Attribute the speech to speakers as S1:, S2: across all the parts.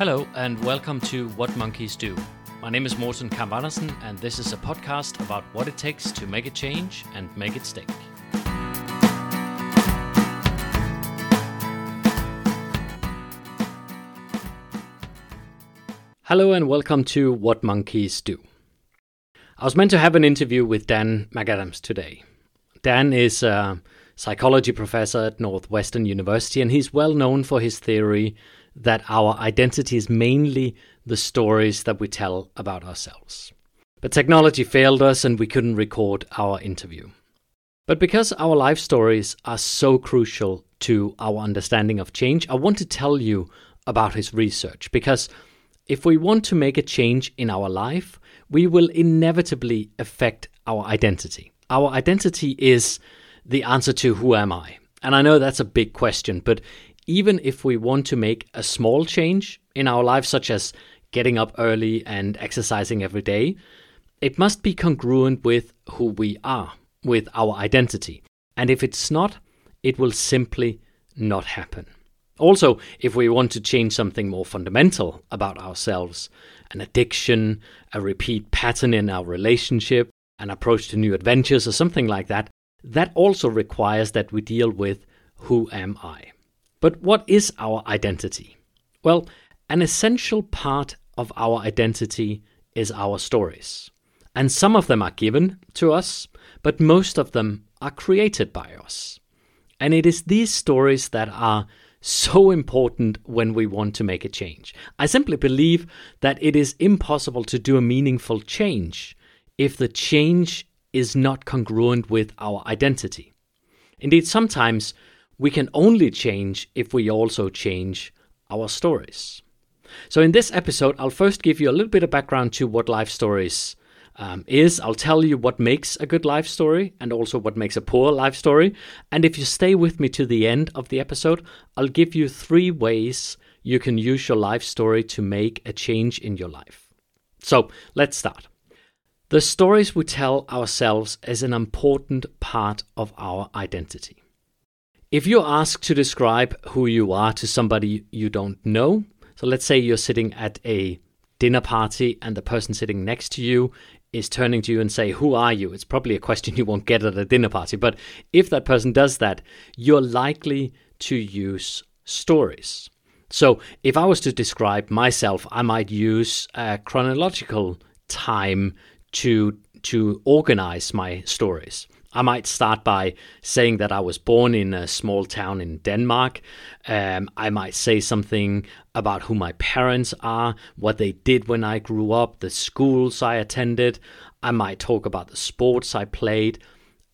S1: Hello, and welcome to What Monkeys Do. My name is Morten Kamp Andersen, and this is a podcast about what it takes to make a change and make it stick. Hello, and welcome to What Monkeys Do. I was meant to have an interview with Dan McAdams today. Dan is a psychology professor at Northwestern University, and he's well known for his theory that our identity is mainly the stories that we tell about ourselves. But technology failed us and we couldn't record our interview. But because our life stories are so crucial to our understanding of change, I want to tell you about his research because if we want to make a change in our life, we will inevitably affect our identity. Our identity is the answer to who am I? And I know that's a big question, but even if we want to make a small change in our lives, such as getting up early and exercising every day, it must be congruent with who we are, with our identity. And if it's not, it will simply not happen. Also, if we want to change something more fundamental about ourselves, an addiction, a repeat pattern in our relationship, an approach to new adventures, or something like that, that also requires that we deal with who am I? But what is our identity? Well, an essential part of our identity is our stories. And some of them are given to us, but most of them are created by us. And it is these stories that are so important when we want to make a change. I simply believe that it is impossible to do a meaningful change if the change is not congruent with our identity. Indeed, sometimes we can only change if we also change our stories. So, in this episode, I'll first give you a little bit of background to what life stories um, is. I'll tell you what makes a good life story and also what makes a poor life story. And if you stay with me to the end of the episode, I'll give you three ways you can use your life story to make a change in your life. So, let's start. The stories we tell ourselves is an important part of our identity. If you're asked to describe who you are to somebody you don't know, so let's say you're sitting at a dinner party and the person sitting next to you is turning to you and say, "Who are you?" It's probably a question you won't get at a dinner party, but if that person does that, you're likely to use stories. So, if I was to describe myself, I might use a chronological time to to organize my stories. I might start by saying that I was born in a small town in Denmark. Um, I might say something about who my parents are, what they did when I grew up, the schools I attended. I might talk about the sports I played,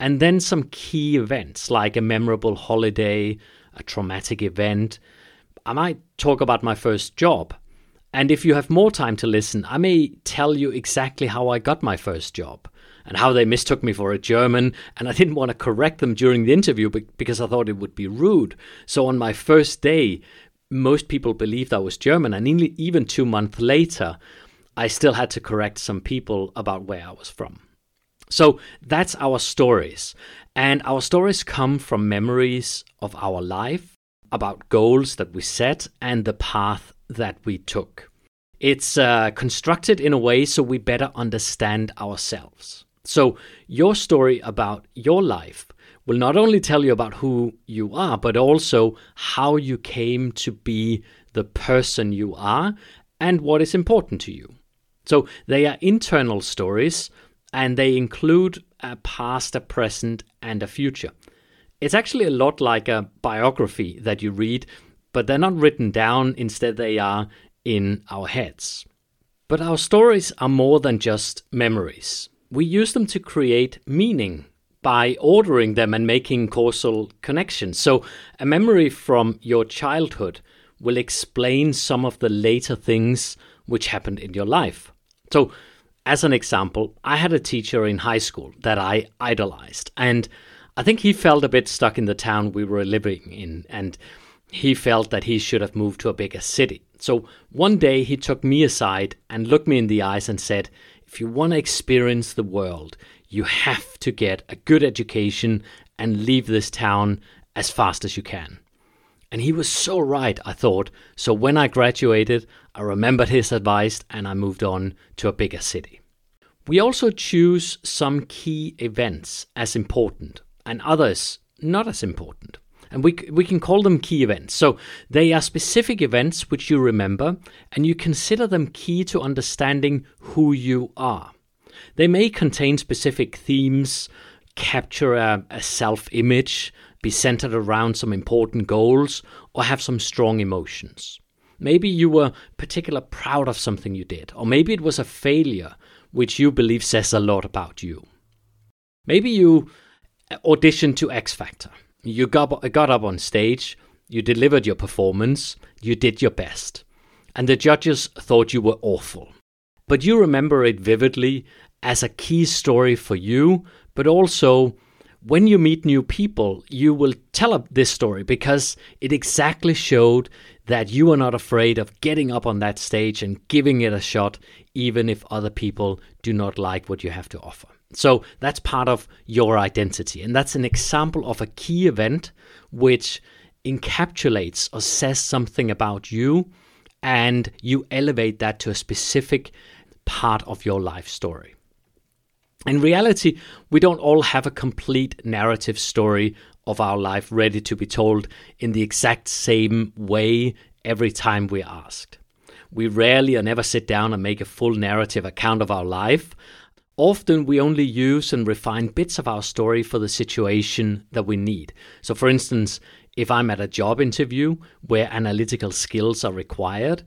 S1: and then some key events like a memorable holiday, a traumatic event. I might talk about my first job. And if you have more time to listen, I may tell you exactly how I got my first job and how they mistook me for a German. And I didn't want to correct them during the interview because I thought it would be rude. So on my first day, most people believed I was German. And even two months later, I still had to correct some people about where I was from. So that's our stories. And our stories come from memories of our life, about goals that we set, and the path that we took. It's uh, constructed in a way so we better understand ourselves. So, your story about your life will not only tell you about who you are, but also how you came to be the person you are and what is important to you. So, they are internal stories and they include a past, a present, and a future. It's actually a lot like a biography that you read, but they're not written down, instead, they are in our heads. But our stories are more than just memories we use them to create meaning by ordering them and making causal connections. So, a memory from your childhood will explain some of the later things which happened in your life. So, as an example, I had a teacher in high school that I idolized, and I think he felt a bit stuck in the town we were living in, and he felt that he should have moved to a bigger city. So one day he took me aside and looked me in the eyes and said, if you want to experience the world, you have to get a good education and leave this town as fast as you can. And he was so right, I thought. So when I graduated, I remembered his advice and I moved on to a bigger city. We also choose some key events as important and others not as important. And we, we can call them key events. So they are specific events which you remember and you consider them key to understanding who you are. They may contain specific themes, capture a, a self image, be centered around some important goals, or have some strong emotions. Maybe you were particularly proud of something you did, or maybe it was a failure which you believe says a lot about you. Maybe you uh, auditioned to X Factor. You got, got up on stage, you delivered your performance, you did your best, and the judges thought you were awful. But you remember it vividly as a key story for you, but also when you meet new people, you will tell this story because it exactly showed that you are not afraid of getting up on that stage and giving it a shot, even if other people do not like what you have to offer. So that's part of your identity. And that's an example of a key event which encapsulates or says something about you, and you elevate that to a specific part of your life story. In reality, we don't all have a complete narrative story of our life ready to be told in the exact same way every time we're asked. We rarely or never sit down and make a full narrative account of our life. Often we only use and refine bits of our story for the situation that we need. So, for instance, if I'm at a job interview where analytical skills are required,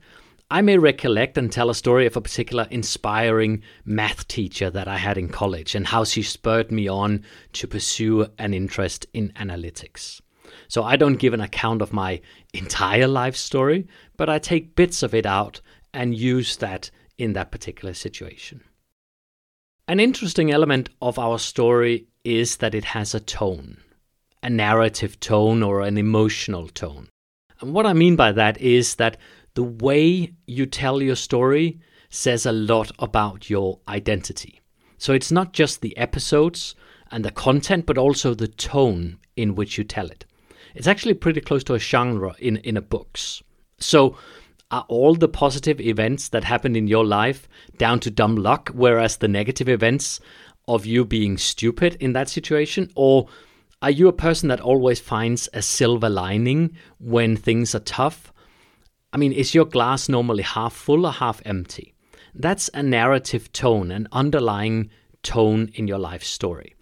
S1: I may recollect and tell a story of a particular inspiring math teacher that I had in college and how she spurred me on to pursue an interest in analytics. So I don't give an account of my entire life story, but I take bits of it out and use that in that particular situation. An interesting element of our story is that it has a tone, a narrative tone or an emotional tone. And what I mean by that is that the way you tell your story says a lot about your identity. So it's not just the episodes and the content, but also the tone in which you tell it. It's actually pretty close to a genre in, in a books. So are all the positive events that happened in your life down to dumb luck, whereas the negative events of you being stupid in that situation? Or are you a person that always finds a silver lining when things are tough? I mean, is your glass normally half full or half empty? That's a narrative tone, an underlying tone in your life story.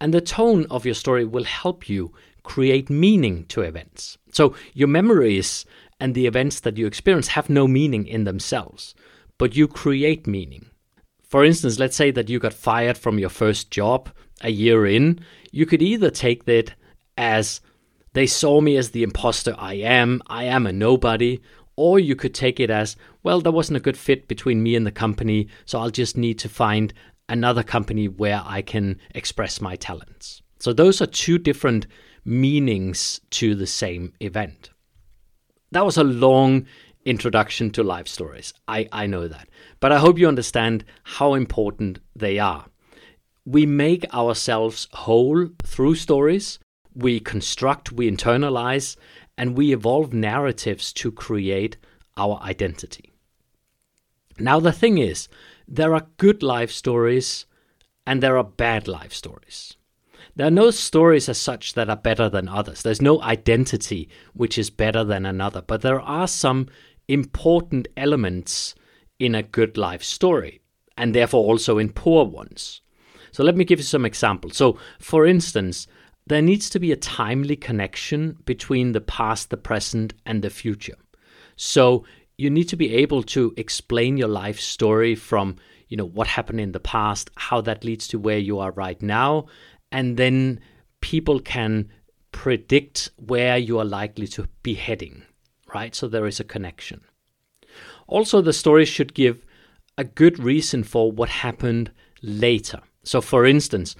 S1: And the tone of your story will help you create meaning to events. So your memories and the events that you experience have no meaning in themselves, but you create meaning. For instance, let's say that you got fired from your first job a year in, you could either take that as they saw me as the imposter I am, I am a nobody, or you could take it as, well, there wasn't a good fit between me and the company, so I'll just need to find another company where I can express my talents. So those are two different meanings to the same event. That was a long introduction to life stories. I, I know that. But I hope you understand how important they are. We make ourselves whole through stories, we construct, we internalize, and we evolve narratives to create our identity. Now, the thing is, there are good life stories and there are bad life stories. There are no stories as such that are better than others. There's no identity which is better than another, but there are some important elements in a good life story, and therefore also in poor ones. So let me give you some examples. So, for instance, there needs to be a timely connection between the past, the present, and the future. So you need to be able to explain your life story from, you know, what happened in the past, how that leads to where you are right now, and then people can predict where you are likely to be heading, right? So there is a connection. Also, the story should give a good reason for what happened later. So, for instance,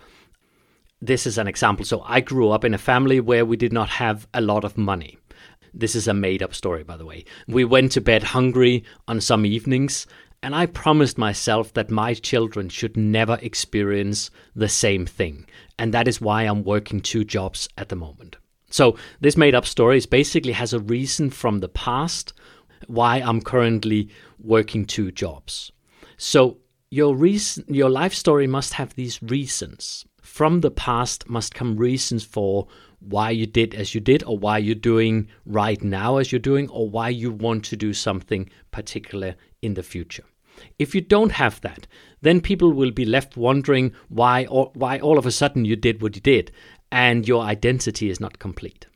S1: this is an example. So I grew up in a family where we did not have a lot of money. This is a made up story, by the way. We went to bed hungry on some evenings, and I promised myself that my children should never experience the same thing. And that is why I'm working two jobs at the moment. So this made up stories basically has a reason from the past why I'm currently working two jobs. So your reason your life story must have these reasons. From the past must come reasons for why you did as you did or why you're doing right now as you're doing or why you want to do something particular in the future. If you don't have that, then people will be left wondering why or why all of a sudden you did what you did and your identity is not complete.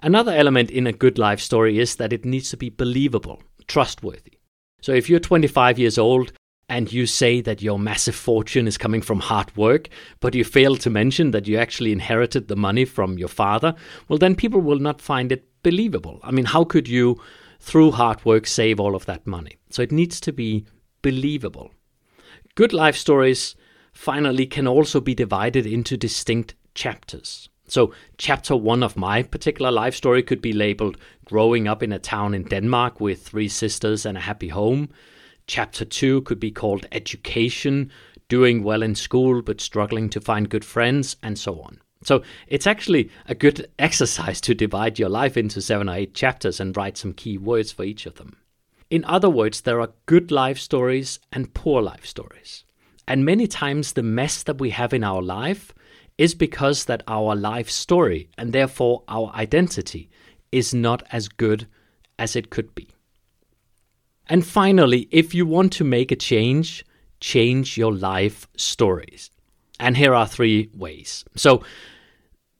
S1: Another element in a good life story is that it needs to be believable, trustworthy. So if you're 25 years old and you say that your massive fortune is coming from hard work, but you fail to mention that you actually inherited the money from your father, well, then people will not find it believable. I mean, how could you, through hard work, save all of that money? So it needs to be believable. Good life stories, finally, can also be divided into distinct chapters. So, chapter one of my particular life story could be labeled Growing Up in a Town in Denmark with Three Sisters and a Happy Home. Chapter two could be called Education, Doing Well in School but Struggling to Find Good Friends, and so on. So, it's actually a good exercise to divide your life into seven or eight chapters and write some key words for each of them. In other words, there are good life stories and poor life stories. And many times, the mess that we have in our life is because that our life story and therefore our identity is not as good as it could be. And finally, if you want to make a change, change your life stories. And here are three ways. So,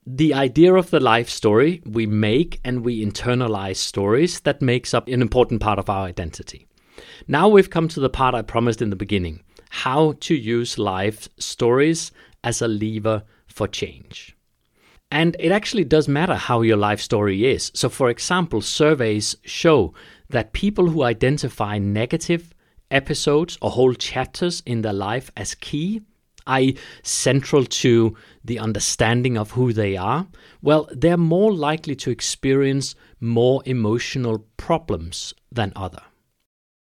S1: the idea of the life story, we make and we internalize stories that makes up an important part of our identity. Now we've come to the part I promised in the beginning how to use life stories as a lever for change. And it actually does matter how your life story is. So, for example, surveys show that people who identify negative episodes or whole chapters in their life as key, i.e., central to the understanding of who they are, well, they're more likely to experience more emotional problems than other.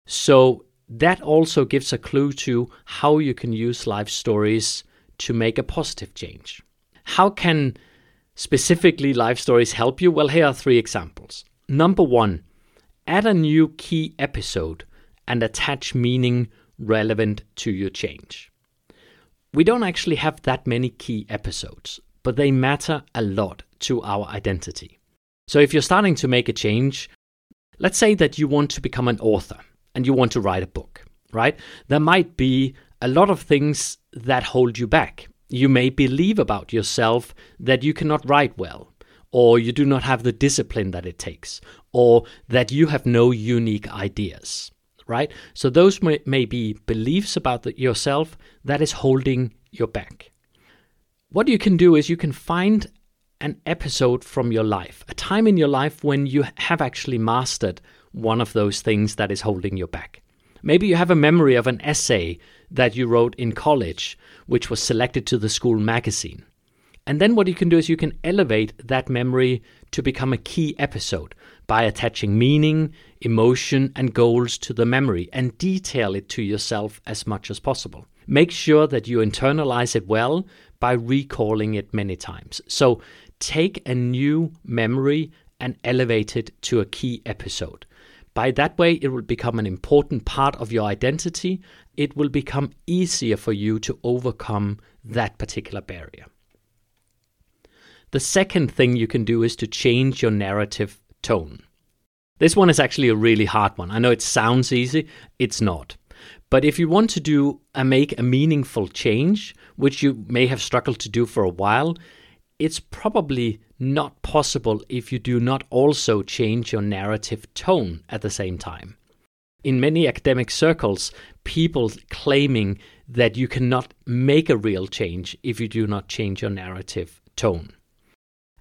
S1: So, that also gives a clue to how you can use life stories to make a positive change. How can specifically life stories help you? Well, here are three examples. Number one, add a new key episode and attach meaning relevant to your change. We don't actually have that many key episodes, but they matter a lot to our identity. So if you're starting to make a change, let's say that you want to become an author and you want to write a book, right? There might be a lot of things that hold you back. You may believe about yourself that you cannot write well, or you do not have the discipline that it takes, or that you have no unique ideas, right? So those may, may be beliefs about the, yourself that is holding your back. What you can do is you can find an episode from your life, a time in your life when you have actually mastered one of those things that is holding you back. Maybe you have a memory of an essay that you wrote in college, which was selected to the school magazine. And then what you can do is you can elevate that memory to become a key episode by attaching meaning, emotion, and goals to the memory and detail it to yourself as much as possible. Make sure that you internalize it well by recalling it many times. So take a new memory and elevate it to a key episode. By that way, it will become an important part of your identity. It will become easier for you to overcome that particular barrier. The second thing you can do is to change your narrative tone. This one is actually a really hard one. I know it sounds easy, it's not. But if you want to do a make a meaningful change, which you may have struggled to do for a while, it's probably not possible if you do not also change your narrative tone at the same time. In many academic circles, people claiming that you cannot make a real change if you do not change your narrative tone.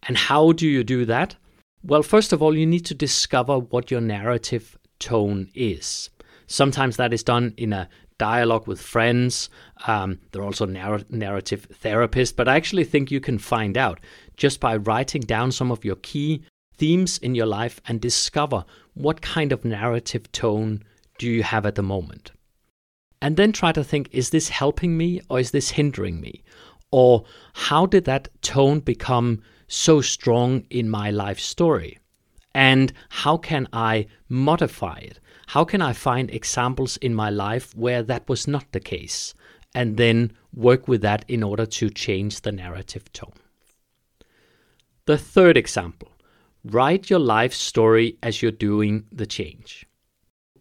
S1: And how do you do that? Well, first of all, you need to discover what your narrative tone is. Sometimes that is done in a dialogue with friends. Um, there are also narr- narrative therapists, but I actually think you can find out just by writing down some of your key themes in your life and discover what kind of narrative tone do you have at the moment. And then try to think is this helping me or is this hindering me? Or how did that tone become so strong in my life story? And how can I modify it? How can I find examples in my life where that was not the case? And then work with that in order to change the narrative tone. The third example write your life story as you're doing the change.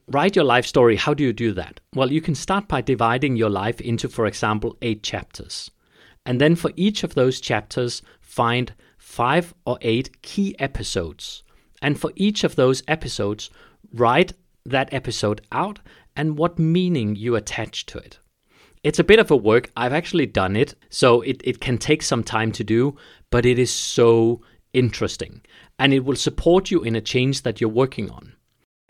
S1: Write your life story. How do you do that? Well, you can start by dividing your life into, for example, eight chapters. And then for each of those chapters, find five or eight key episodes. And for each of those episodes, write that episode out and what meaning you attach to it. It's a bit of a work. I've actually done it, so it, it can take some time to do, but it is so interesting and it will support you in a change that you're working on.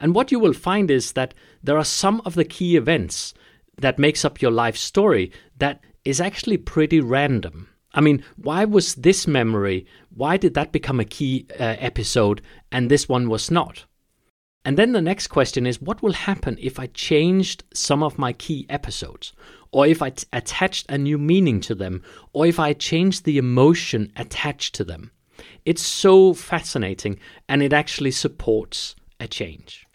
S1: And what you will find is that there are some of the key events that makes up your life story that is actually pretty random. I mean, why was this memory, why did that become a key uh, episode and this one was not? And then the next question is what will happen if I changed some of my key episodes? Or if I t- attached a new meaning to them? Or if I changed the emotion attached to them? It's so fascinating and it actually supports a change.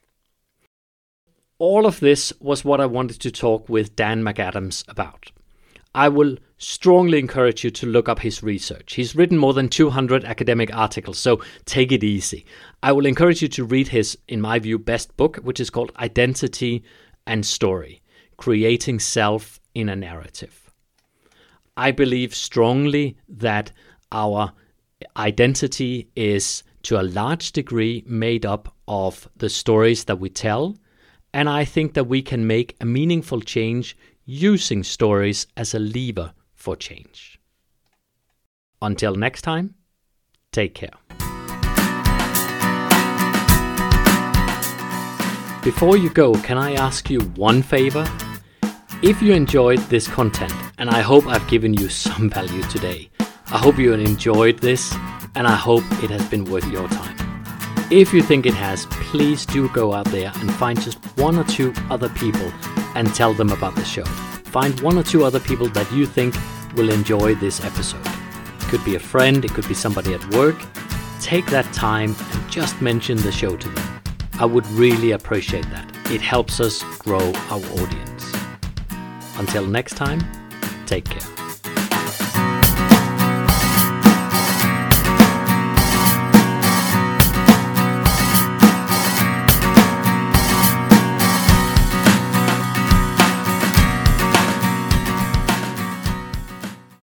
S1: All of this was what I wanted to talk with Dan McAdams about. I will strongly encourage you to look up his research. He's written more than 200 academic articles, so take it easy. I will encourage you to read his, in my view, best book, which is called Identity and Story Creating Self in a Narrative. I believe strongly that our identity is, to a large degree, made up of the stories that we tell. And I think that we can make a meaningful change using stories as a lever for change. Until next time, take care. Before you go, can I ask you one favor? If you enjoyed this content, and I hope I've given you some value today, I hope you enjoyed this, and I hope it has been worth your time. If you think it has, please do go out there and find just one or two other people and tell them about the show. Find one or two other people that you think will enjoy this episode. It could be a friend, it could be somebody at work. Take that time and just mention the show to them. I would really appreciate that. It helps us grow our audience. Until next time, take care.